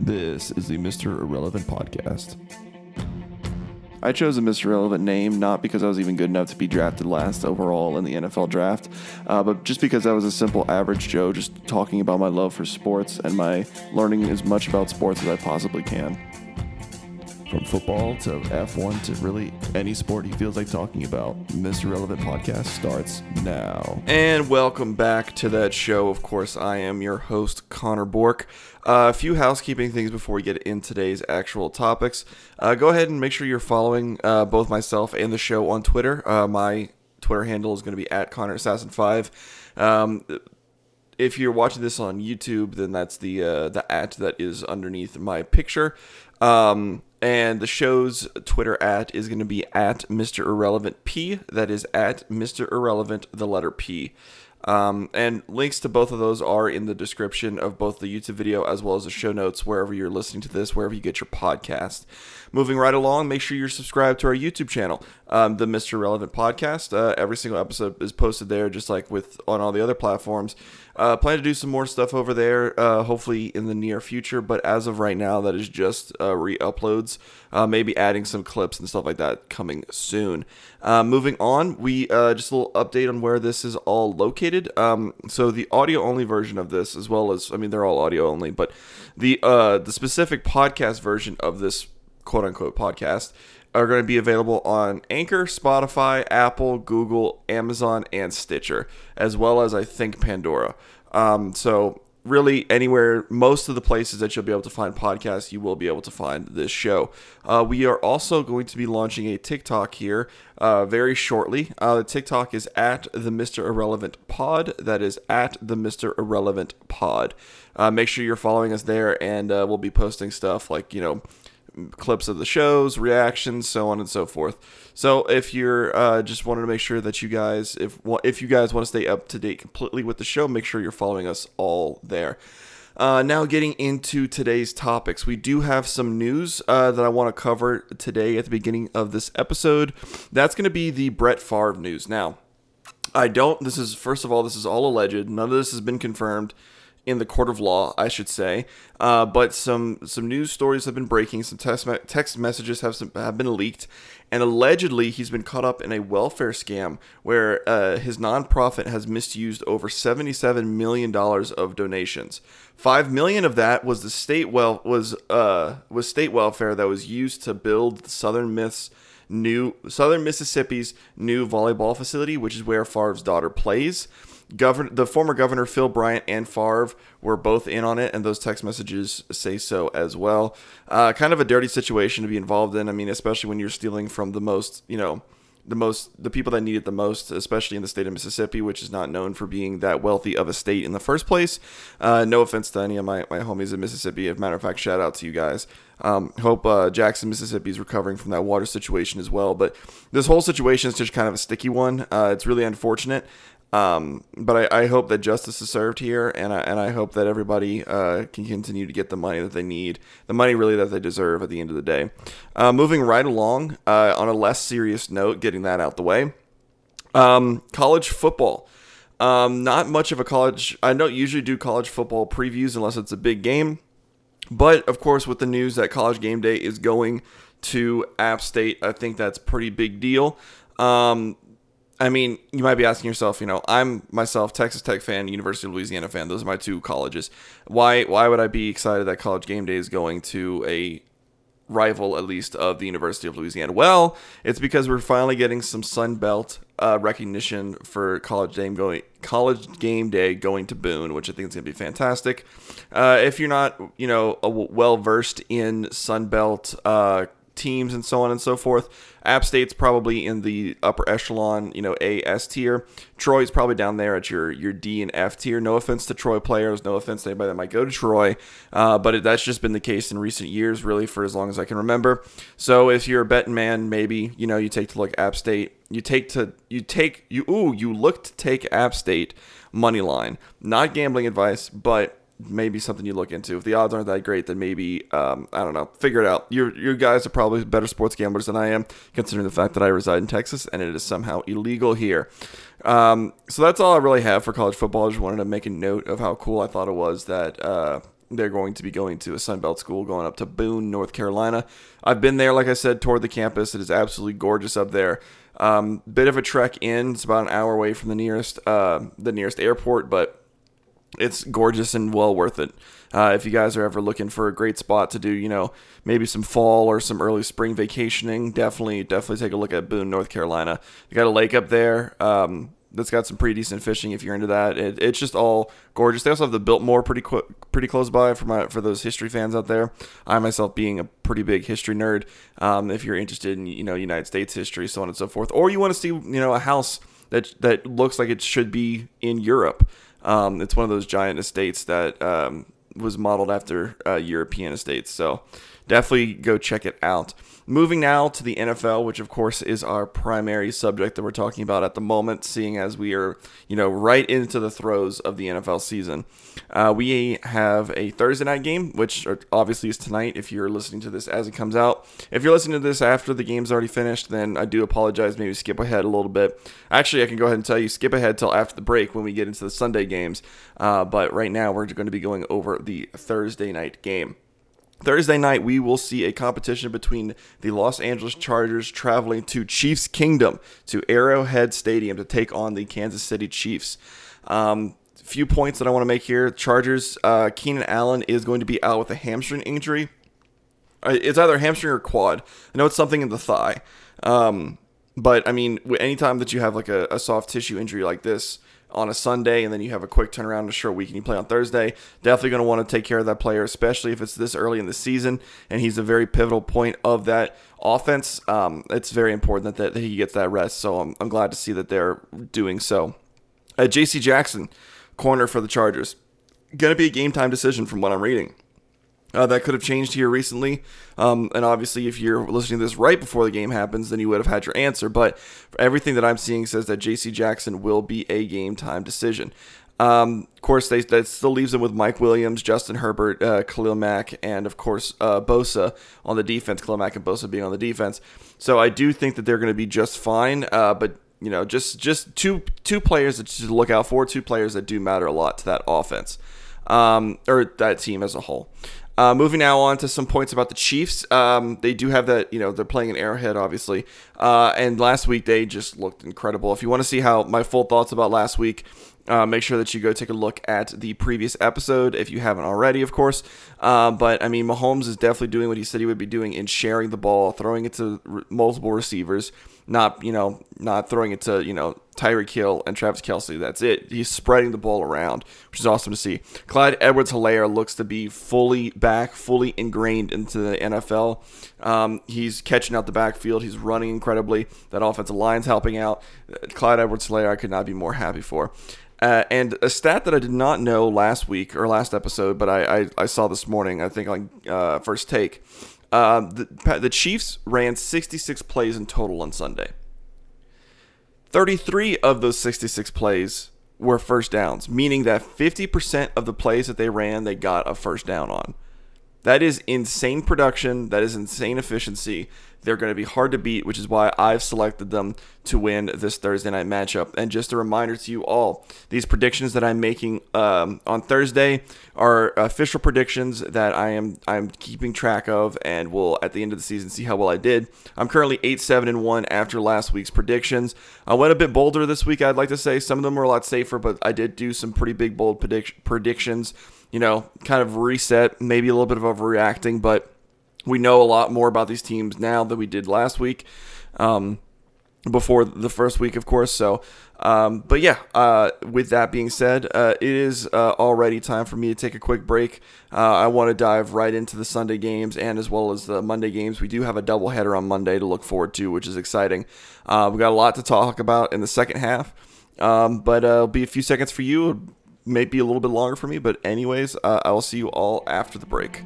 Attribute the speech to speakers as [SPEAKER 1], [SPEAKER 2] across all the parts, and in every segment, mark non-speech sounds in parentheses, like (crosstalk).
[SPEAKER 1] This is the Mr. Irrelevant podcast.
[SPEAKER 2] I chose a Mr. Irrelevant name not because I was even good enough to be drafted last overall in the NFL draft, uh, but just because I was a simple average Joe just talking about my love for sports and my learning as much about sports as I possibly can.
[SPEAKER 1] From football to F1 to really any sport he feels like talking about, Mr. Irrelevant podcast starts now.
[SPEAKER 2] And welcome back to that show. Of course, I am your host, Connor Bork. Uh, a few housekeeping things before we get in today's actual topics. Uh, go ahead and make sure you're following uh, both myself and the show on Twitter. Uh, my Twitter handle is going to be at Connor Assassin Five. Um, if you're watching this on YouTube, then that's the uh, the at that is underneath my picture. Um, and the show's Twitter at is going to be at Mr. Irrelevant P. That is at Mr. Irrelevant, the letter P. Um, and links to both of those are in the description of both the YouTube video as well as the show notes wherever you're listening to this, wherever you get your podcast. Moving right along, make sure you're subscribed to our YouTube channel, um, the Mr. Irrelevant Podcast. Uh, every single episode is posted there, just like with on all the other platforms. Uh, plan to do some more stuff over there, uh, hopefully in the near future. But as of right now, that is just uh, re-uploads. Uh, maybe adding some clips and stuff like that coming soon. Uh, moving on, we uh, just a little update on where this is all located. Um, so the audio only version of this, as well as I mean they're all audio only, but the the specific podcast version of this quote unquote podcast are going to be available on Anchor, Spotify, Apple, Google, Amazon, and Stitcher, as well as I think Pandora. Um, so really anywhere most of the places that you'll be able to find podcasts you will be able to find this show. Uh, we are also going to be launching a tiktok here uh, very shortly. Uh, the tiktok is at the mr irrelevant pod. That is at the mr irrelevant pod. Uh, make sure you're following us there and uh, we'll be posting stuff like you know clips of the shows, reactions, so on and so forth. So if you're uh, just wanted to make sure that you guys, if if you guys want to stay up to date completely with the show, make sure you're following us all there. Uh, now, getting into today's topics, we do have some news uh, that I want to cover today at the beginning of this episode. That's going to be the Brett Favre news. Now, I don't. This is first of all, this is all alleged. None of this has been confirmed in the court of law, I should say. Uh, but some some news stories have been breaking. Some text me- text messages have some, have been leaked, and allegedly he's been caught up in a welfare scam where uh, his nonprofit has misused over seventy seven million dollars of donations. Five million of that was the state well was uh was state welfare that was used to build Southern Miss new Southern Mississippi's new volleyball facility, which is where Favre's daughter plays. Governor, the former governor Phil Bryant and Favre were both in on it, and those text messages say so as well. Uh, kind of a dirty situation to be involved in. I mean, especially when you're stealing from the most, you know, the most the people that need it the most, especially in the state of Mississippi, which is not known for being that wealthy of a state in the first place. Uh, no offense to any of my, my homies in Mississippi. As a matter of fact, shout out to you guys. Um, hope uh, Jackson, Mississippi is recovering from that water situation as well. But this whole situation is just kind of a sticky one. Uh, it's really unfortunate. Um, but I, I, hope that justice is served here, and I, and I hope that everybody uh, can continue to get the money that they need, the money really that they deserve at the end of the day. Uh, moving right along, uh, on a less serious note, getting that out the way, um, college football. Um, not much of a college. I don't usually do college football previews unless it's a big game. But of course, with the news that College Game Day is going to App State, I think that's pretty big deal. Um, I mean, you might be asking yourself, you know, I'm myself Texas Tech fan, University of Louisiana fan. Those are my two colleges. Why why would I be excited that College Game Day is going to a rival, at least, of the University of Louisiana? Well, it's because we're finally getting some Sun Belt uh, recognition for College Game going College Game Day going to Boone, which I think is going to be fantastic. Uh, if you're not, you know, well versed in Sun Belt uh, teams and so on and so forth. App State's probably in the upper echelon, you know, A S tier. Troy's probably down there at your your D and F tier. No offense to Troy players, no offense to anybody that might go to Troy, uh, but it, that's just been the case in recent years, really, for as long as I can remember. So if you're a betting man, maybe you know you take to look App State. You take to you take you ooh you look to take App State money line. Not gambling advice, but maybe something you look into. If the odds aren't that great, then maybe um, I don't know. Figure it out. You you guys are probably better sports gamblers than I am, considering the fact that I reside in Texas and it is somehow illegal here. Um, so that's all I really have for college football. I just wanted to make a note of how cool I thought it was that uh, they're going to be going to a Sunbelt school going up to Boone, North Carolina. I've been there, like I said, toward the campus. It is absolutely gorgeous up there. Um, bit of a trek in. It's about an hour away from the nearest uh, the nearest airport, but it's gorgeous and well worth it. Uh, if you guys are ever looking for a great spot to do, you know, maybe some fall or some early spring vacationing, definitely, definitely take a look at Boone, North Carolina. They got a lake up there. Um, that's got some pretty decent fishing if you're into that. It, it's just all gorgeous. They also have the Biltmore pretty qu- pretty close by for my for those history fans out there. I myself being a pretty big history nerd. Um, if you're interested in you know United States history, so on and so forth, or you want to see you know a house that that looks like it should be in Europe. Um, it's one of those giant estates that um, was modeled after uh, European estates. So definitely go check it out. Moving now to the NFL, which of course is our primary subject that we're talking about at the moment, seeing as we are, you know, right into the throes of the NFL season. Uh, we have a Thursday night game, which obviously is tonight if you're listening to this as it comes out. If you're listening to this after the game's already finished, then I do apologize. Maybe skip ahead a little bit. Actually, I can go ahead and tell you skip ahead till after the break when we get into the Sunday games. Uh, but right now, we're going to be going over the Thursday night game. Thursday night, we will see a competition between the Los Angeles Chargers traveling to Chiefs Kingdom to Arrowhead Stadium to take on the Kansas City Chiefs. Um, few points that I want to make here. Chargers, uh, Keenan Allen is going to be out with a hamstring injury. Uh, it's either hamstring or quad. I know it's something in the thigh. Um, but I mean, anytime that you have like a, a soft tissue injury like this, on a Sunday and then you have a quick turnaround a short week and you play on Thursday. Definitely going to want to take care of that player, especially if it's this early in the season and he's a very pivotal point of that offense. Um, it's very important that, that, he gets that rest. So I'm, I'm glad to see that they're doing so. Uh, JC Jackson, corner for the Chargers. Going to be a game time decision from what I'm reading. Uh, that could have changed here recently. Um, and obviously, if you're listening to this right before the game happens, then you would have had your answer. But everything that I'm seeing says that J.C. Jackson will be a game time decision. Um, of course, they, that still leaves them with Mike Williams, Justin Herbert, uh, Khalil Mack, and of course uh, Bosa on the defense. Khalil Mack and Bosa being on the defense. So I do think that they're going to be just fine. Uh, but you know, just just two two players that to look out for. Two players that do matter a lot to that offense, um, or that team as a whole. Uh, moving now on to some points about the Chiefs. Um, they do have that, you know, they're playing an Arrowhead, obviously. Uh, and last week they just looked incredible. If you want to see how my full thoughts about last week, uh, make sure that you go take a look at the previous episode if you haven't already, of course. Uh, but I mean, Mahomes is definitely doing what he said he would be doing in sharing the ball, throwing it to r- multiple receivers, not you know not throwing it to you know Tyreek Hill and Travis Kelce. That's it. He's spreading the ball around, which is awesome to see. Clyde Edwards-Helaire looks to be fully back, fully ingrained into the NFL. Um, he's catching out the backfield. He's running incredibly. That offensive line's helping out. Clyde Edwards-Helaire, I could not be more happy for. Uh, and a stat that I did not know last week or last episode, but I, I, I saw this morning, I think on uh, first take. Uh, the, the Chiefs ran 66 plays in total on Sunday. 33 of those 66 plays were first downs, meaning that 50% of the plays that they ran, they got a first down on. That is insane production. That is insane efficiency. They're going to be hard to beat, which is why I've selected them to win this Thursday night matchup. And just a reminder to you all these predictions that I'm making um, on Thursday are official predictions that I am I'm keeping track of, and will at the end of the season see how well I did. I'm currently eight seven and one after last week's predictions. I went a bit bolder this week. I'd like to say some of them were a lot safer, but I did do some pretty big bold predict- predictions you know, kind of reset, maybe a little bit of overreacting, but we know a lot more about these teams now than we did last week. Um, before the first week, of course. So, um, but yeah, uh, with that being said, uh, it is uh, already time for me to take a quick break. Uh, I want to dive right into the Sunday games and as well as the Monday games. We do have a doubleheader on Monday to look forward to, which is exciting. Uh, we've got a lot to talk about in the second half, um, but uh, it'll be a few seconds for you It may be a little bit longer for me, but anyways, I will see you all after the break.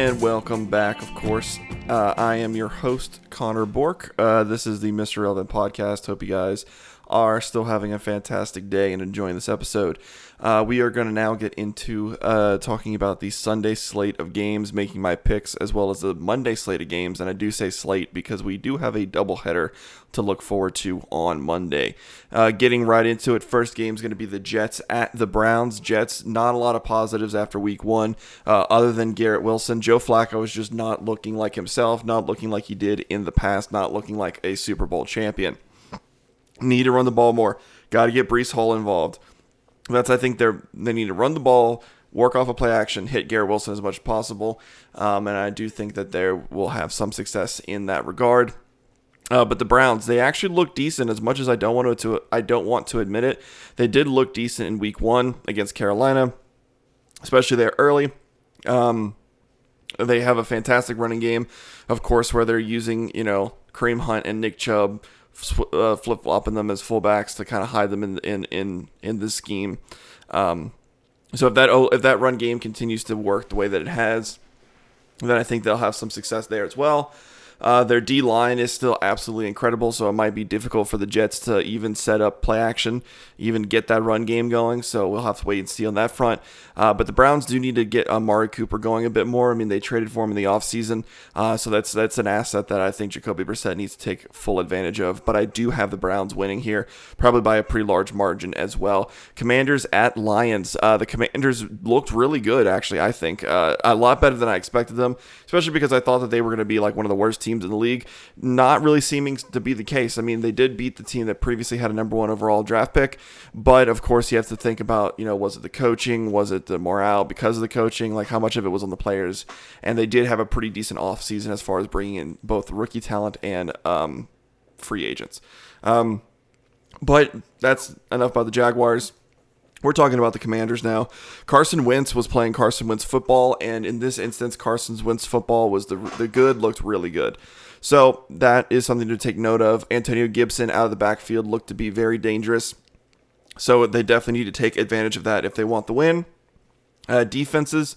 [SPEAKER 2] And welcome back, of course, Uh, I am your host, Connor Bork. Uh, this is the Mr. Irrelevant podcast. Hope you guys are still having a fantastic day and enjoying this episode. Uh, we are going to now get into uh, talking about the Sunday slate of games, making my picks, as well as the Monday slate of games. And I do say slate because we do have a doubleheader to look forward to on Monday. Uh, getting right into it, first game is going to be the Jets at the Browns. Jets, not a lot of positives after week one, uh, other than Garrett Wilson. Joe Flacco is just not looking like himself, not looking like he did in the past, not looking like a Super Bowl champion. Need to run the ball more. Got to get Breece Hall involved. That's I think they're they need to run the ball, work off a of play action, hit Garrett Wilson as much as possible, um, and I do think that they will have some success in that regard. Uh, but the Browns, they actually look decent. As much as I don't want to, I don't want to admit it, they did look decent in Week One against Carolina, especially there early. Um, they have a fantastic running game, of course, where they're using you know Kareem Hunt and Nick Chubb uh, flip flopping them as fullbacks to kind of hide them in in in in this scheme. Um, so if that if that run game continues to work the way that it has, then I think they'll have some success there as well. Uh, their D line is still absolutely incredible, so it might be difficult for the Jets to even set up play action, even get that run game going. So we'll have to wait and see on that front. Uh, but the Browns do need to get Amari Cooper going a bit more. I mean, they traded for him in the offseason, uh, so that's that's an asset that I think Jacoby Brissett needs to take full advantage of. But I do have the Browns winning here, probably by a pretty large margin as well. Commanders at Lions. Uh, the Commanders looked really good, actually. I think uh, a lot better than I expected them, especially because I thought that they were going to be like one of the worst teams teams in the league. Not really seeming to be the case. I mean, they did beat the team that previously had a number one overall draft pick, but of course, you have to think about, you know, was it the coaching? Was it the morale because of the coaching? Like, how much of it was on the players? And they did have a pretty decent offseason as far as bringing in both rookie talent and um, free agents. Um, but that's enough about the Jaguars. We're talking about the Commanders now. Carson Wentz was playing Carson Wentz football, and in this instance, Carson Wentz football was the the good looked really good. So that is something to take note of. Antonio Gibson out of the backfield looked to be very dangerous. So they definitely need to take advantage of that if they want the win. Uh, defenses.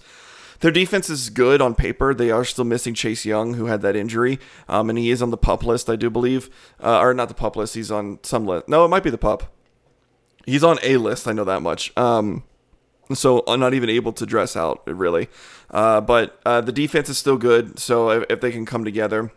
[SPEAKER 2] Their defense is good on paper. They are still missing Chase Young, who had that injury, um, and he is on the pup list, I do believe, uh, or not the pup list. He's on some list. No, it might be the pup. He's on a list. I know that much. Um, so I'm not even able to dress out really. Uh, but uh, the defense is still good. So if, if, they can come together,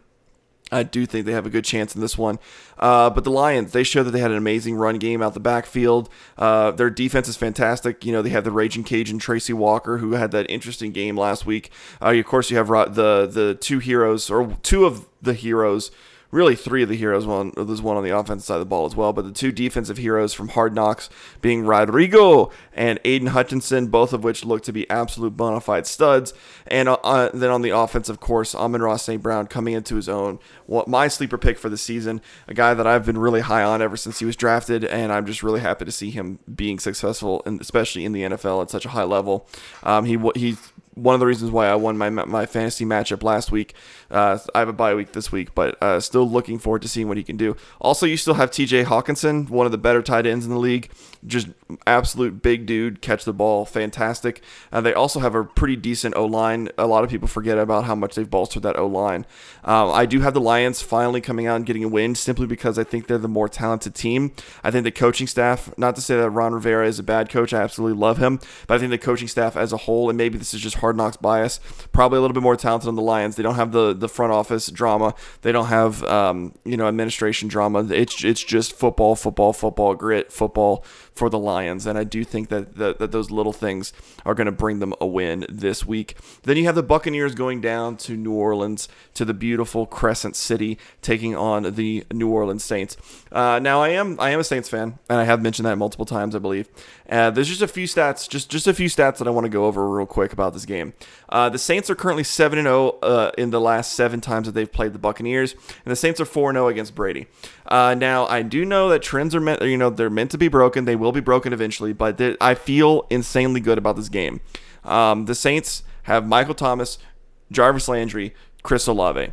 [SPEAKER 2] I do think they have a good chance in this one. Uh, but the Lions, they showed that they had an amazing run game out the backfield. Uh, their defense is fantastic. You know, they have the Raging Cajun Tracy Walker, who had that interesting game last week. Uh, of course, you have the the two heroes or two of the heroes really three of the heroes. One there's one on the offensive side of the ball as well, but the two defensive heroes from Hard Knocks being Rodrigo and Aidan Hutchinson, both of which look to be absolute bona fide studs. And uh, uh then on the offense, of course, Amon-Ra St. Brown coming into his own. What my sleeper pick for the season, a guy that I've been really high on ever since he was drafted, and I'm just really happy to see him being successful, and especially in the NFL at such a high level. Um, he he's one of the reasons why I won my my fantasy matchup last week. Uh, I have a bye week this week, but uh, still looking forward to seeing what he can do. Also, you still have T.J. Hockenson, one of the better tight ends in the league. Just absolute big dude, catch the ball, fantastic. Uh, they also have a pretty decent O line. A lot of people forget about how much they've bolstered that O line. Uh, I do have the Lions finally coming out and getting a win simply because I think they're the more talented team. I think the coaching staff, not to say that Ron Rivera is a bad coach, I absolutely love him, but I think the coaching staff as a whole, and maybe this is just hard knocks bias, probably a little bit more talented on the Lions. They don't have the the front office drama. They don't have um, you know administration drama. It's it's just football, football, football, grit, football for the Lions, and I do think that that, that those little things are going to bring them a win this week. Then you have the Buccaneers going down to New Orleans to the beautiful Crescent City, taking on the New Orleans Saints. Uh, now I am I am a Saints fan, and I have mentioned that multiple times, I believe. Uh, there's just a few stats, just just a few stats that I want to go over real quick about this game. Uh, the Saints are currently seven and zero oh, uh, in the last seven times that they've played the Buccaneers, and the Saints are four and zero oh against Brady. Uh, now I do know that trends are meant, you know, they're meant to be broken. They will be broken eventually, but I feel insanely good about this game. Um, the Saints have Michael Thomas, Jarvis Landry, Chris Olave,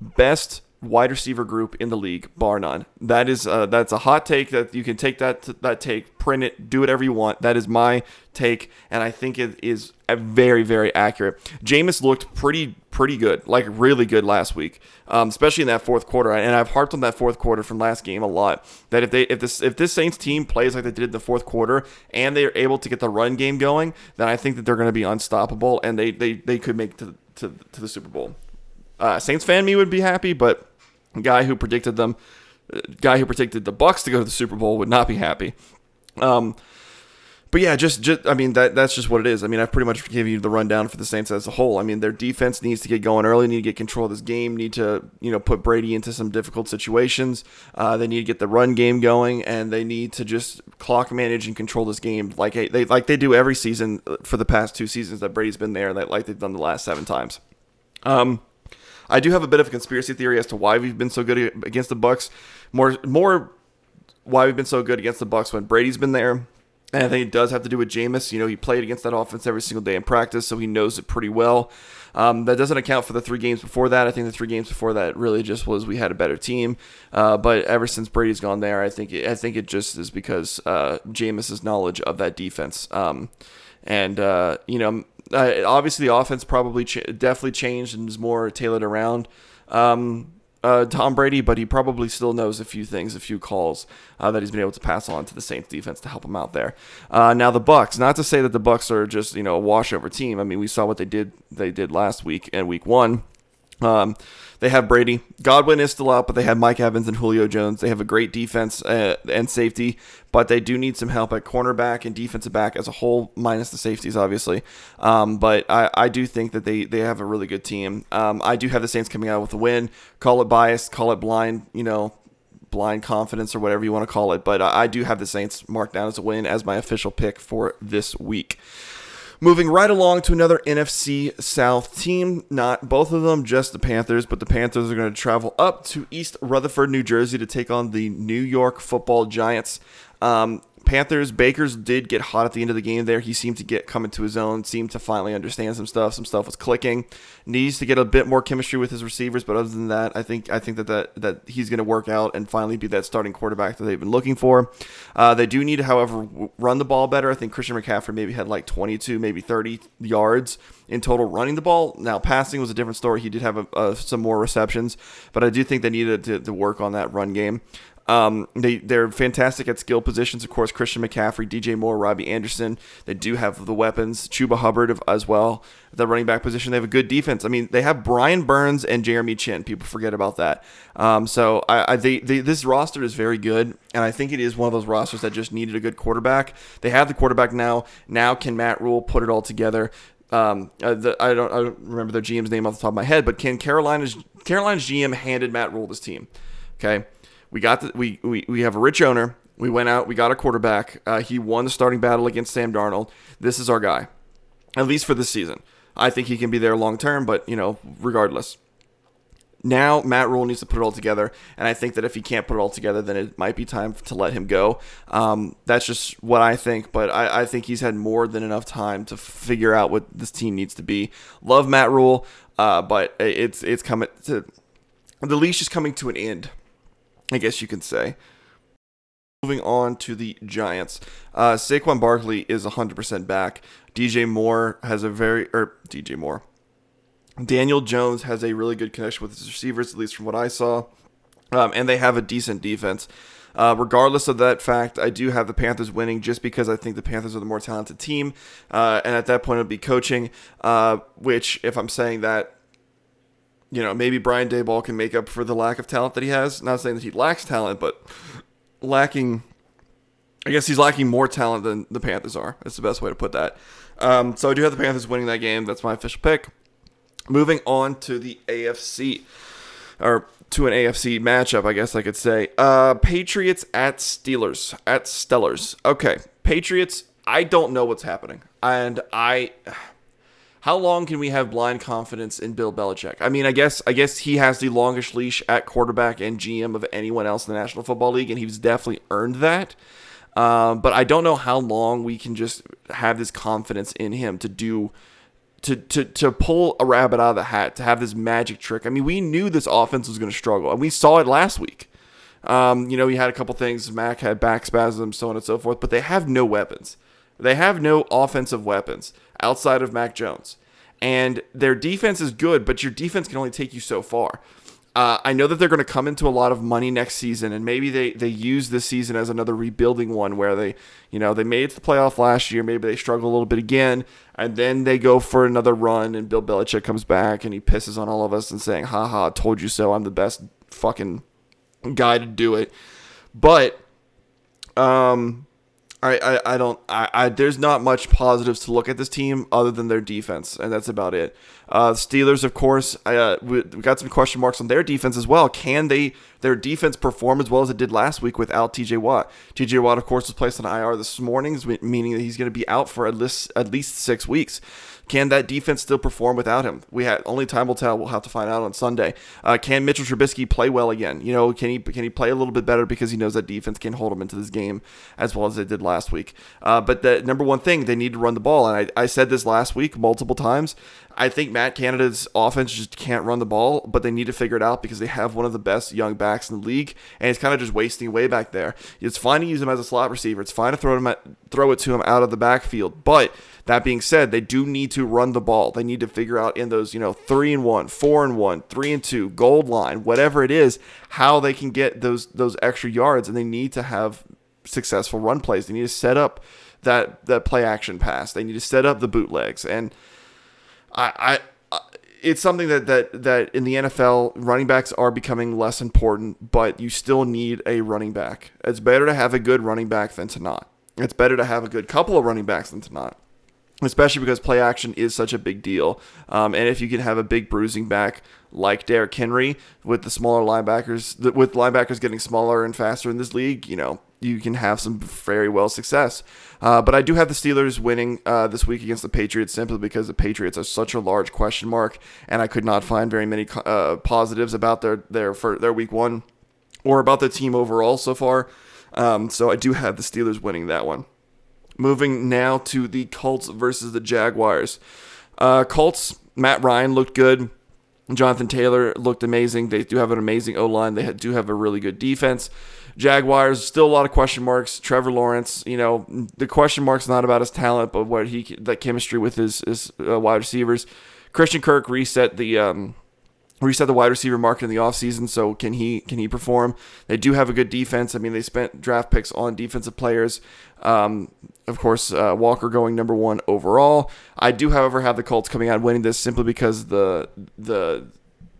[SPEAKER 2] best wide receiver group in the league, bar none. That is uh, that's a hot take that you can take that that take, print it, do whatever you want. That is my take, and I think it is very very accurate. Jameis looked pretty pretty good, like really good last week, um, especially in that fourth quarter. And I've harped on that fourth quarter from last game a lot. That if they if this if this Saints team plays like they did in the fourth quarter and they are able to get the run game going, then I think that they're going to be unstoppable and they they, they could make to to, to the Super Bowl. Uh, Saints fan me would be happy, but guy who predicted them, uh, guy who predicted the Bucks to go to the Super Bowl would not be happy. Um, but yeah, just, just I mean that that's just what it is. I mean, I've pretty much given you the rundown for the Saints as a whole. I mean, their defense needs to get going early, need to get control of this game, need to you know put Brady into some difficult situations. Uh, they need to get the run game going, and they need to just clock manage and control this game like they like they do every season uh, for the past two seasons that Brady's been there, like they've done the last seven times. Um, I do have a bit of a conspiracy theory as to why we've been so good against the Bucks. More more why we've been so good against the Bucks when Brady's been there and I think it does have to do with Jameis. You know, he played against that offense every single day in practice, so he knows it pretty well. Um, that doesn't account for the three games before that. I think the three games before that really just was we had a better team. Uh, but ever since Brady's gone there, I think it, I think it just is because uh, Jameis's knowledge of that defense. Um, and uh, you know, uh, obviously the offense probably definitely changed and is more tailored around. Um, uh, Tom Brady, but he probably still knows a few things, a few calls uh, that he's been able to pass on to the Saints defense to help him out there. Uh, now the Bucks, not to say that the Bucks are just you know a washover team. I mean, we saw what they did they did last week and week one. Um, they have Brady. Godwin is still out, but they have Mike Evans and Julio Jones. They have a great defense uh, and safety, but they do need some help at cornerback and defensive back as a whole, minus the safeties, obviously. Um, but I, I do think that they, they have a really good team. Um, I do have the Saints coming out with a win. Call it biased, call it blind, you know, blind confidence or whatever you want to call it. But I do have the Saints marked down as a win as my official pick for this week. Moving right along to another NFC South team, not both of them, just the Panthers, but the Panthers are going to travel up to East Rutherford, New Jersey to take on the New York football Giants. Um, Panthers, Bakers did get hot at the end of the game there. He seemed to get come into his own, seemed to finally understand some stuff. Some stuff was clicking. Needs to get a bit more chemistry with his receivers, but other than that, I think I think that that, that he's going to work out and finally be that starting quarterback that they've been looking for. Uh, they do need to, however, run the ball better. I think Christian McCaffrey maybe had like 22, maybe 30 yards in total running the ball. Now passing was a different story. He did have a, a, some more receptions, but I do think they needed to, to work on that run game. Um, they they're fantastic at skill positions. Of course, Christian McCaffrey, DJ Moore, Robbie Anderson. They do have the weapons. Chuba Hubbard as well. The running back position. They have a good defense. I mean, they have Brian Burns and Jeremy Chinn. People forget about that. Um, so I, I they, they, this roster is very good, and I think it is one of those rosters that just needed a good quarterback. They have the quarterback now. Now can Matt Rhule put it all together? Um, uh, the, I don't I don't remember their GM's name off the top of my head, but can Carolina's Carolina's GM handed Matt Rhule this team? Okay. We got the, we, we we have a rich owner. We went out. We got a quarterback. Uh, he won the starting battle against Sam Darnold. This is our guy, at least for this season. I think he can be there long term, but you know, regardless. Now Matt Rhule needs to put it all together, and I think that if he can't put it all together, then it might be time to let him go. Um, that's just what I think, but I, I, think he's had more than enough time to figure out what this team needs to be. Love Matt Rhule, uh, but it's it's coming to the leash is coming to an end I guess you could say. Moving on to the Giants. Uh, Saquon Barkley is 100% back. DJ Moore has a very, or DJ Moore. Daniel Jones has a really good connection with his receivers, at least from what I saw. Um, and they have a decent defense. Uh, regardless of that fact, I do have the Panthers winning just because I think the Panthers are the more talented team. Uh, and at that point, it would be coaching, uh, which, if I'm saying that, you know, maybe Brian Daboll can make up for the lack of talent that he has. Not saying that he lacks talent, but lacking. I guess he's lacking more talent than the Panthers are. That's the best way to put that. Um, so I do have the Panthers winning that game. That's my official pick. Moving on to the AFC, or to an AFC matchup, I guess I could say. Uh, Patriots at Steelers. At Stellars. Okay, Patriots. I don't know what's happening, and I how long can we have blind confidence in Bill Belichick? I mean, I guess I guess he has the longest leash at quarterback and GM of anyone else in the National Football League, and he's definitely earned that. Um, but I don't know how long we can just have this confidence in him to do to, to, to pull a rabbit out of the hat, to have this magic trick. I mean, we knew this offense was going to struggle, and we saw it last week. Um, you know, he had a couple things. Mac had back spasms, so on and so forth, but they have no weapons. They have no offensive weapons outside of Mac Jones. And their defense is good, but your defense can only take you so far. Uh, I know that they're going to come into a lot of money next season, and maybe they, they use this season as another rebuilding one where they, you know, they made it to the playoff last year. Maybe they struggle a little bit again, and then they go for another run, and Bill Belichick comes back and he pisses on all of us and saying, "Ha ha, told you so. I'm the best fucking guy to do it." But, um, I, I, I don't I, I there's not much positives to look at this team other than their defense and that's about it. Uh, Steelers of course uh, we, we got some question marks on their defense as well. Can they their defense perform as well as it did last week without TJ Watt? TJ Watt of course was placed on IR this morning, meaning that he's going to be out for at least at least six weeks. Can that defense still perform without him? We had only time will tell. We'll have to find out on Sunday. Uh, can Mitchell Trubisky play well again? You know, can he can he play a little bit better because he knows that defense can hold him into this game as well as they did last week? Uh, but the number one thing they need to run the ball, and I, I said this last week multiple times. I think Matt Canada's offense just can't run the ball, but they need to figure it out because they have one of the best young backs in the league, and it's kind of just wasting away back there. It's fine to use him as a slot receiver. It's fine to throw him at, throw it to him out of the backfield, but that being said, they do need to run the ball. They need to figure out in those, you know, three and one, four and one, three and two, gold line, whatever it is, how they can get those those extra yards, and they need to have successful run plays. They need to set up that that play action pass. They need to set up the bootlegs, and I it's something that, that that in the NFL running backs are becoming less important, but you still need a running back. It's better to have a good running back than to not. It's better to have a good couple of running backs than to not especially because play action is such a big deal. Um, and if you can have a big bruising back like Derrick Henry with the smaller linebackers, with linebackers getting smaller and faster in this league, you know, you can have some very well success. Uh, but I do have the Steelers winning uh, this week against the Patriots simply because the Patriots are such a large question mark, and I could not find very many uh, positives about their their for their week one or about the team overall so far. Um, so I do have the Steelers winning that one. Moving now to the Colts versus the Jaguars. Uh, Colts, Matt Ryan looked good. Jonathan Taylor looked amazing. They do have an amazing O line. They do have a really good defense. Jaguars still a lot of question marks. Trevor Lawrence, you know, the question marks not about his talent, but what he that chemistry with his his uh, wide receivers. Christian Kirk reset the um, reset the wide receiver market in the offseason so can he can he perform they do have a good defense i mean they spent draft picks on defensive players um, of course uh, walker going number one overall i do however have the colts coming out winning this simply because the the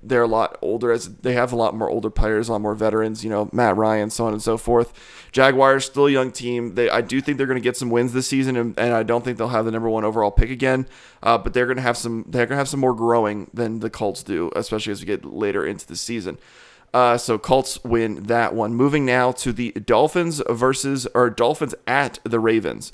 [SPEAKER 2] they're a lot older as they have a lot more older players, a lot more veterans, you know, Matt Ryan, so on and so forth. Jaguars still a young team. They I do think they're going to get some wins this season, and, and, I don't think they'll have the number one overall pick again. Uh, but they're going to have some they're going to have some more growing than the Colts do, especially as we get later into the season. Uh, so Colts win that one. Moving now to the Dolphins versus or Dolphins at the Ravens.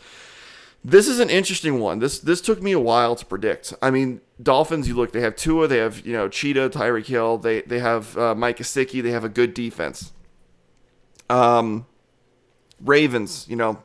[SPEAKER 2] This is an interesting one. This this took me a while to predict. I mean, Dolphins. You look, they have Tua, they have you know Cheetah, Tyreek Hill, they they have uh, Mike Gesicki, they have a good defense. Um, Ravens, you know,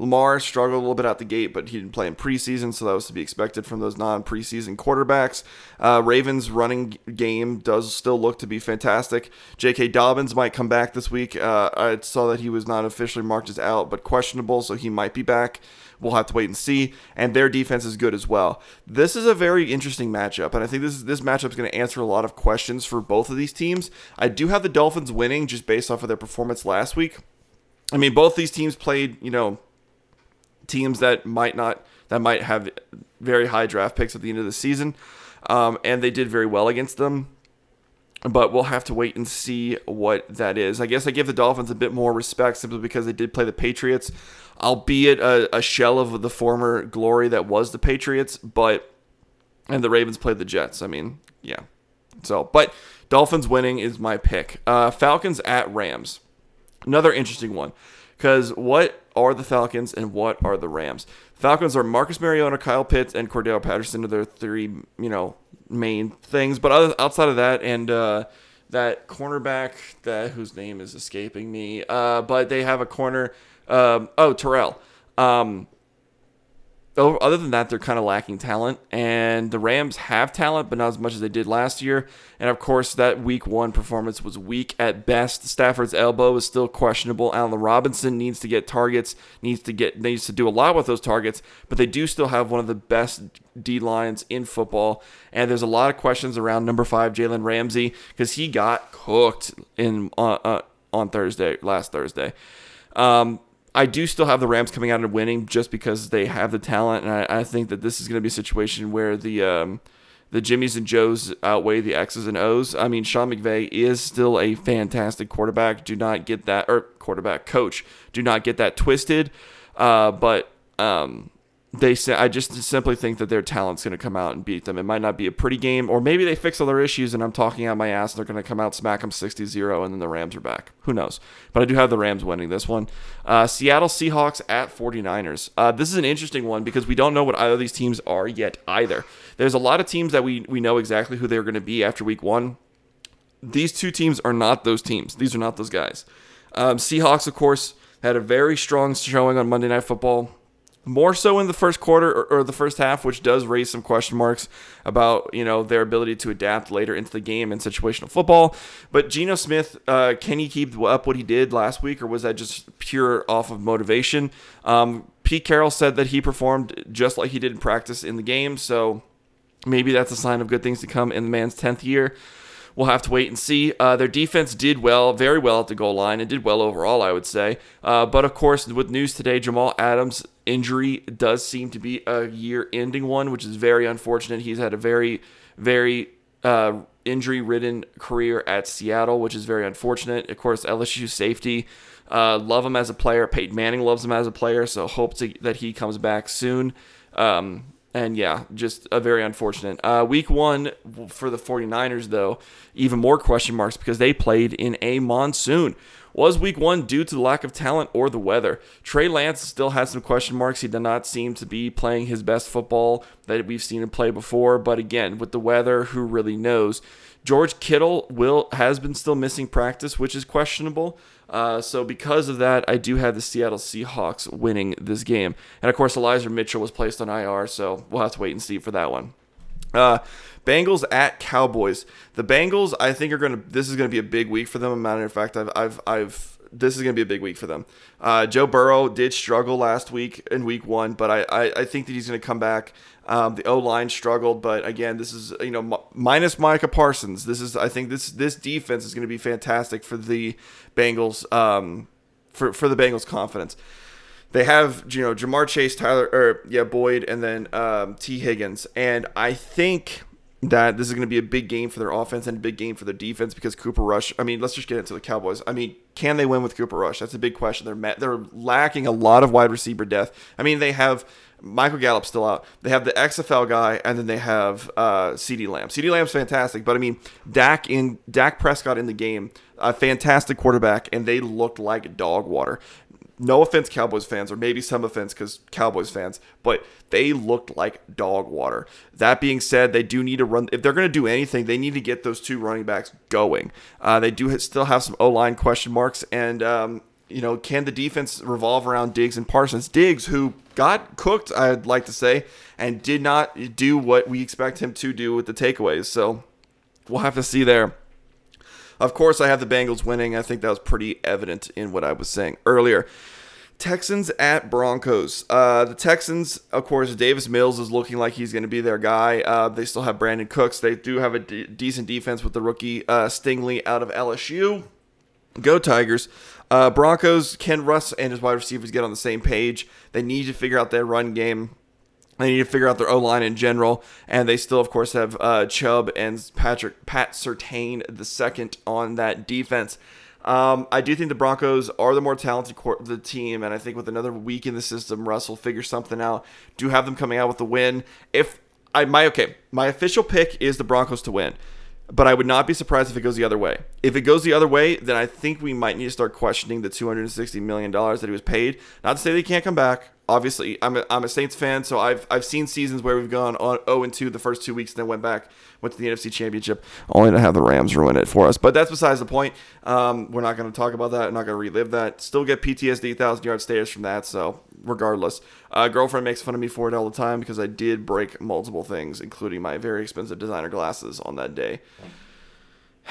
[SPEAKER 2] Lamar struggled a little bit out the gate, but he didn't play in preseason, so that was to be expected from those non preseason quarterbacks. Uh, Ravens' running game does still look to be fantastic. J.K. Dobbins might come back this week. Uh, I saw that he was not officially marked as out, but questionable, so he might be back. We'll have to wait and see. And their defense is good as well. This is a very interesting matchup, and I think this is, this matchup is going to answer a lot of questions for both of these teams. I do have the Dolphins winning just based off of their performance last week. I mean, both these teams played, you know, teams that might not that might have very high draft picks at the end of the season, um, and they did very well against them. But we'll have to wait and see what that is. I guess I give the Dolphins a bit more respect simply because they did play the Patriots, albeit a, a shell of the former glory that was the Patriots. But and the Ravens played the Jets. I mean, yeah. So, but Dolphins winning is my pick. Uh, Falcons at Rams, another interesting one. Because what are the Falcons and what are the Rams? Falcons are Marcus Mariota, Kyle Pitts, and Cordarrelle Patterson are their three, you know, main things. But other, outside of that, and uh, that cornerback that whose name is escaping me, uh, but they have a corner. Um, oh, Terrell. Um, other than that, they're kind of lacking talent, and the Rams have talent, but not as much as they did last year. And of course, that Week One performance was weak at best. Stafford's elbow is still questionable. Allen Robinson needs to get targets, needs to get needs to do a lot with those targets, but they do still have one of the best D lines in football. And there's a lot of questions around number five Jalen Ramsey because he got cooked in uh, uh, on Thursday last Thursday. Um, I do still have the Rams coming out and winning just because they have the talent, and I, I think that this is going to be a situation where the um, the Jimmys and Joes outweigh the X's and O's. I mean, Sean McVay is still a fantastic quarterback. Do not get that, or quarterback coach. Do not get that twisted. Uh, but um, they say I just simply think that their talent's going to come out and beat them. It might not be a pretty game, or maybe they fix all their issues and I'm talking out my ass and they're going to come out smack them 60-0 and then the Rams are back. Who knows? But I do have the Rams winning this one. Uh, Seattle Seahawks at 49ers. Uh, this is an interesting one because we don't know what either of these teams are yet either. There's a lot of teams that we we know exactly who they're going to be after week one. These two teams are not those teams. These are not those guys. Um, Seahawks, of course, had a very strong showing on Monday Night Football more so in the first quarter or, or, the first half, which does raise some question marks about you know their ability to adapt later into the game in situational football. But Geno Smith, uh, can he keep up what he did last week, or was that just pure off of motivation? Um, Pete Carroll said that he performed just like he did in practice in the game, so maybe that's a sign of good things to come in the man's tenth year. We'll have to wait and see. Uh, their defense did well, very well at the goal line, and did well overall, I would say. Uh, but of course, with news today, Jamal Adams' injury does seem to be a year-ending one, which is very unfortunate. He's had a very, very uh, injury-ridden career at Seattle, which is very unfortunate. Of course, LSU safety. Uh, love him as a player. Peyton Manning loves him as a player, so hope to, that he comes back soon. Um, and yeah, just a very unfortunate. Uh, week one for the 49ers, though, even more question marks because they played in a monsoon. Was week one due to the lack of talent or the weather? Trey Lance still has some question marks. He did not seem to be playing his best football that we've seen him play before. But again, with the weather, who really knows? George Kittle will has been still missing practice, which is questionable. Uh, so because of that, I do have the Seattle Seahawks winning this game. And of course, Elijah Mitchell was placed on IR, so we'll have to wait and see for that one. Uh, Bengals at Cowboys. The Bengals, I think, are going to. This is going to be a big week for them. A matter of fact, I've, I've, I've. This is going to be a big week for them. Uh, Joe Burrow did struggle last week in Week One, but I, I, I think that he's going to come back. Um, the O line struggled, but again, this is you know m- minus Micah Parsons. This is I think this this defense is going to be fantastic for the Bengals. Um, for for the Bengals' confidence. They have you know Ja'Marr Chase, Tyler, or yeah Boyd, and then um, Tee Higgins, and I think that this is going to be a big game for their offense and a big game for their defense because Cooper Rush. I mean, let's just get into the Cowboys. I mean, can they win with Cooper Rush? That's a big question. They're they're lacking a lot of wide receiver depth. I mean, they have Michael Gallup still out. They have the XFL guy, and then they have uh, CeeDee Lamb. CeeDee Lamb's fantastic, but I mean, Dak in Dak Prescott in the game, a fantastic quarterback, and they looked like dog water no offense, Cowboys fans, or maybe some offense because Cowboys fans, but they looked like dog water. That being said, they do need to run. If they're going to do anything, they need to get those two running backs going. Uh, they do still have some O line question marks, and um, you know, can the defense revolve around Diggs and Parsons? Diggs, who got cooked, I'd like to say, and did not do what we expect him to do with the takeaways. So we'll have to see there. Of course, I have the Bengals winning. I think that was pretty evident in what I was saying earlier. Texans at Broncos. Uh, the Texans, of course, Davis Mills is looking like he's going to be their guy. Uh, they still have Brandin Cooks. They do have a decent defense with the rookie uh, Stingley out of LSU. Go Tigers. Uh, Broncos, Ken Russ and his wide receivers get on the same page. They need to figure out their run game. They need to figure out their O line in general, and they still, of course, have uh, Chubb and Patrick Pat Surtain the second on that defense. Um, I do think the Broncos are the more talented the team, and I think with another week in the system, Russ will figure something out. Do have them coming out with the win. If I my okay, my official pick is the Broncos to win but I would not be surprised if it goes the other way. If it goes the other way, then I think we might need to start questioning the $260 million that he was paid. Not to say they can't come back. Obviously, I'm a, I'm a Saints fan, so I've I've seen seasons where we've gone on 0 and 2 the first two weeks, and then went back, went to the NFC Championship, only to have the Rams ruin it for us. But that's besides the point. Um, we're not going to talk about that. I'm not going to relive that. Still get PTSD, thousand yard stares from that. So regardless. Uh, girlfriend makes fun of me for it all the time because I did break multiple things, including my very expensive designer glasses on that day. (sighs)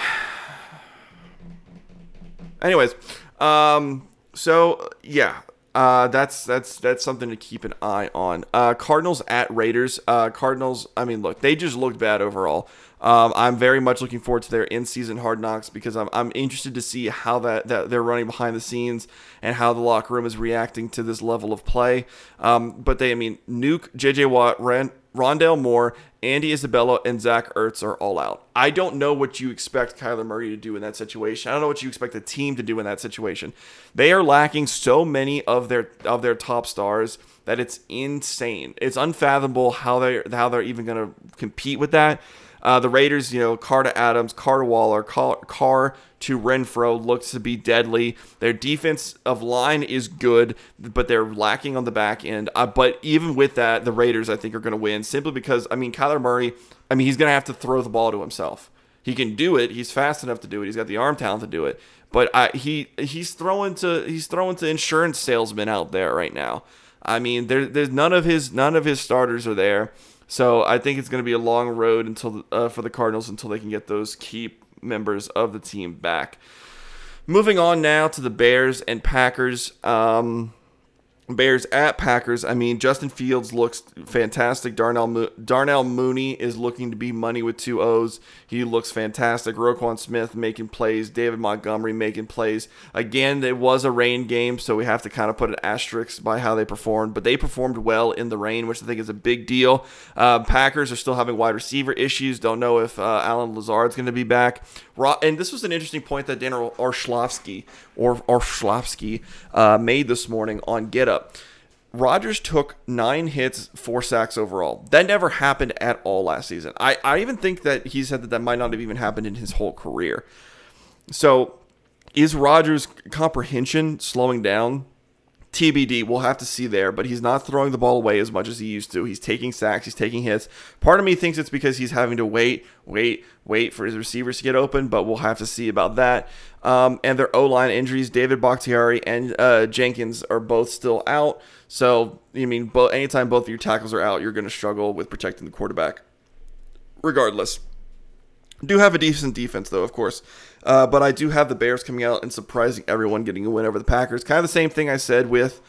[SPEAKER 2] Anyways, um, so yeah, uh, that's that's that's something to keep an eye on. Uh, Cardinals at Raiders. Uh, Cardinals. I mean, look, they just looked bad overall. Um, I'm very much looking forward to their in-season hard knocks because I'm, I'm interested to see how that, that they're running behind the scenes and how the locker room is reacting to this level of play. Um, but they, I mean, Nuke, J.J. Watt, Ren, Rondale Moore, Andy Isabella, and Zach Ertz are all out. I don't know what you expect Kyler Murray to do in that situation. I don't know what you expect the team to do in that situation. They are lacking so many of their of their top stars that it's insane. It's unfathomable how they how they're even going to compete with that. Uh, the Raiders, you know, Carr to Adams, Carr to Waller, Carr to Renfrow looks to be deadly. Their defense of line is good, but they're lacking on the back end. Uh, but even with that, the Raiders, I think, are going to win simply because, I mean, Kyler Murray, I mean, he's going to have to throw the ball to himself. He can do it. He's fast enough to do it. He's got the arm talent to do it. But I, he he's throwing to he's throwing to insurance salesmen out there right now. I mean, there, there's none of his none of his starters are there. So I think it's going to be a long road until uh, for the Cardinals until they can get those key members of the team back. Moving on now to the Bears and Packers. Um, Bears at Packers. I mean, Justin Fields looks fantastic. Darnell Mo- Darnell Mooney is looking to be money with two O's. He looks fantastic. Roquan Smith making plays. David Montgomery making plays. Again, it was a rain game, so we have to kind of put an asterisk by how they performed. But they performed well in the rain, which I think is a big deal. Uh, Packers are still having wide receiver issues. Don't know if uh, Allen Lazard's going to be back. And this was an interesting point that Dan Orlovsky or Orlovsky uh, made this morning on Get Up. Rodgers took nine hits, four sacks overall. That never happened at all last season. I, I even think that he said that that might not have even happened in his whole career. So, is Rodgers' comprehension slowing down? TBD. We'll have to see there, but he's not throwing the ball away as much as he used to. He's taking sacks, he's taking hits. Part of me thinks it's because he's having to wait, wait, wait for his receivers to get open, but we'll have to see about that. Um, and their O line injuries, David Bakhtiari and uh, Jenkins are both still out. So, I mean, both, anytime both of your tackles are out, you're going to struggle with protecting the quarterback. Regardless, do have a decent defense, though, of course. Uh, but I do have the Bears coming out and surprising everyone, getting a win over the Packers. Kind of the same thing I said with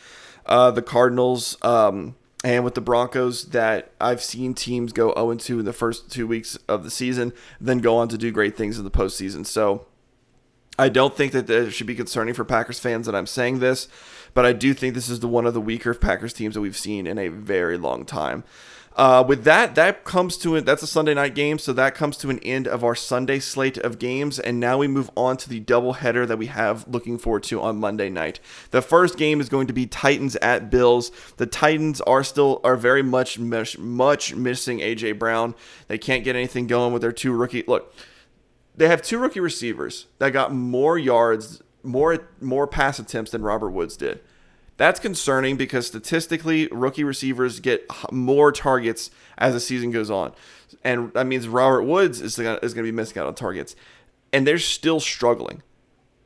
[SPEAKER 2] uh, the Cardinals um, and with the Broncos that I've seen teams go 0 2 in the first two weeks of the season, then go on to do great things in the postseason. So I don't think that it should be concerning for Packers fans that I'm saying this, but I do think this is the one of the weaker Packers teams that we've seen in a very long time. Uh, with that, that comes to it. That's a Sunday night game, so that comes to an end of our Sunday slate of games, and now we move on to the doubleheader that we have looking forward to on Monday night. The first game is going to be Titans at Bills. The Titans are still are very much much, much missing AJ Brown. They can't get anything going with their two rookie. Look, they have two rookie receivers that got more yards, more more pass attempts than Robert Woods did. That's concerning because statistically, rookie receivers get more targets as the season goes on. And that means Robert Woods is going to be missing out on targets. And they're still struggling.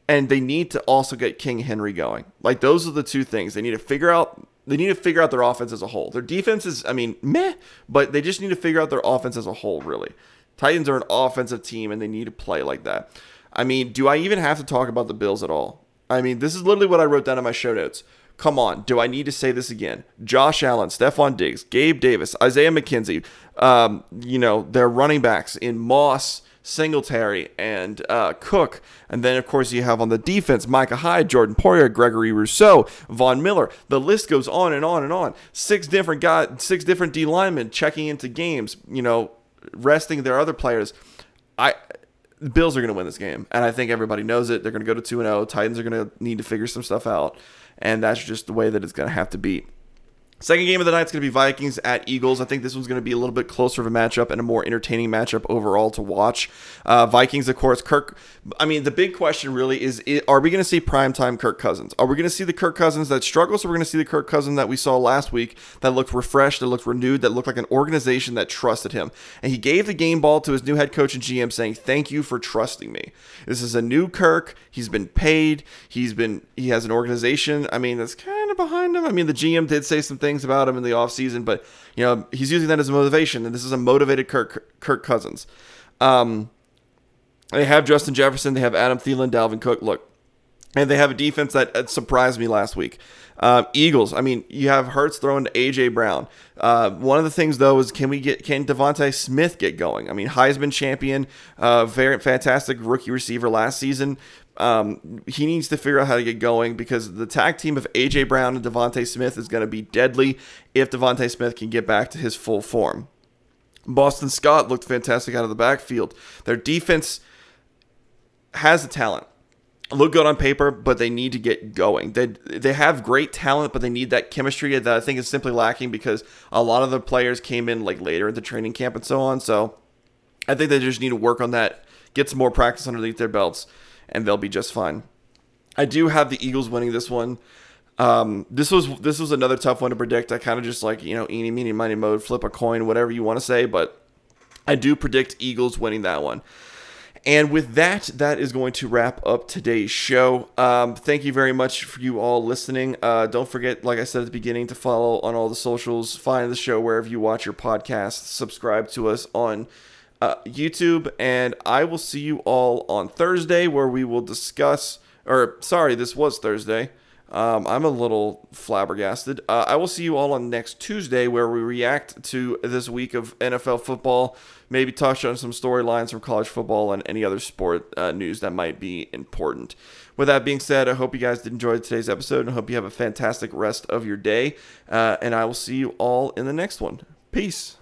[SPEAKER 2] And they need to also get King Henry going. Like those are the two things. They need to figure out they need to figure out their offense as a whole. Their defense is, I mean, meh, but they just need to figure out their offense as a whole, really. Titans are an offensive team and they need to play like that. I mean, do I even have to talk about the Bills at all? I mean, this is literally what I wrote down in my show notes. Come on, do I need to say this again? Josh Allen, Stefon Diggs, Gabe Davis, Isaiah McKenzie, um, you know, their running backs in Moss, Singletary, and uh, Cook. And then, of course, you have on the defense Micah Hyde, Jordan Poyer, Gregory Rousseau, Von Miller. The list goes on and on and on. Six different guys, six different D linemen checking into games, you know, resting their other players. I the Bills are going to win this game, and I think everybody knows it. They're going to go to two and zero. Oh. Titans are going to need to figure some stuff out and that's just the way that it's going to have to be. Second game of the night is going to be Vikings at Eagles. I think this one's going to be a little bit closer of a matchup and a more entertaining matchup overall to watch. Uh, Vikings, of course, Kirk. I mean, the big question really is: Are we going to see primetime Kirk Cousins? Are we going to see the Kirk Cousins that struggles, or we're going to see the Kirk Cousins that we saw last week that looked refreshed, that looked renewed, that looked like an organization that trusted him? And he gave the game ball to his new head coach and GM, saying, "Thank you for trusting me. This is a new Kirk. He's been paid. He's been he has an organization. I mean, that's kind of behind him. I mean, the GM did say some things about him in the offseason, but you know he's using that as a motivation, and this is a motivated Kirk Kirk Cousins. Um, they have Justin Jefferson, they have Adam Thielen, Dalvin Cook. Look, and they have a defense that surprised me last week. Uh, Eagles. I mean, you have Hurts throwing to AJ Brown. Uh, one of the things though is can we get can DeVonta Smith get going? I mean, Heisman champion, uh, very fantastic rookie receiver last season. Um, he needs to figure out how to get going because the tag team of AJ Brown and DeVonta Smith is going to be deadly if DeVonta Smith can get back to his full form. Boston Scott looked fantastic out of the backfield. Their defense has the talent look good on paper, but they need to get going. They they have great talent, but they need that chemistry that I think is simply lacking because a lot of the players came in like later at the training camp and so on. So I think they just need to work on that, get some more practice underneath their belts, and they'll be just fine. I do have the Eagles winning this one. Um, this was this was another tough one to predict. I kind of just like you know eeny meeny miny mode, flip a coin, whatever you want to say, but I do predict Eagles winning that one. And with that, that is going to wrap up today's show. Um, thank you very much for you all listening. Uh, don't forget, like I said at the beginning, to follow on all the socials, find the show wherever you watch your podcast, subscribe to us on uh, YouTube, and I will see you all on Thursday where we will discuss. Or, sorry, this was Thursday. Um, I'm a little flabbergasted. Uh, I will see you all on next Tuesday where we react to this week of NFL football, maybe touch on some storylines from college football and any other sport uh, news that might be important. With that being said, I hope you guys did enjoy today's episode and I hope you have a fantastic rest of your day. Uh, and I will see you all in the next one. Peace.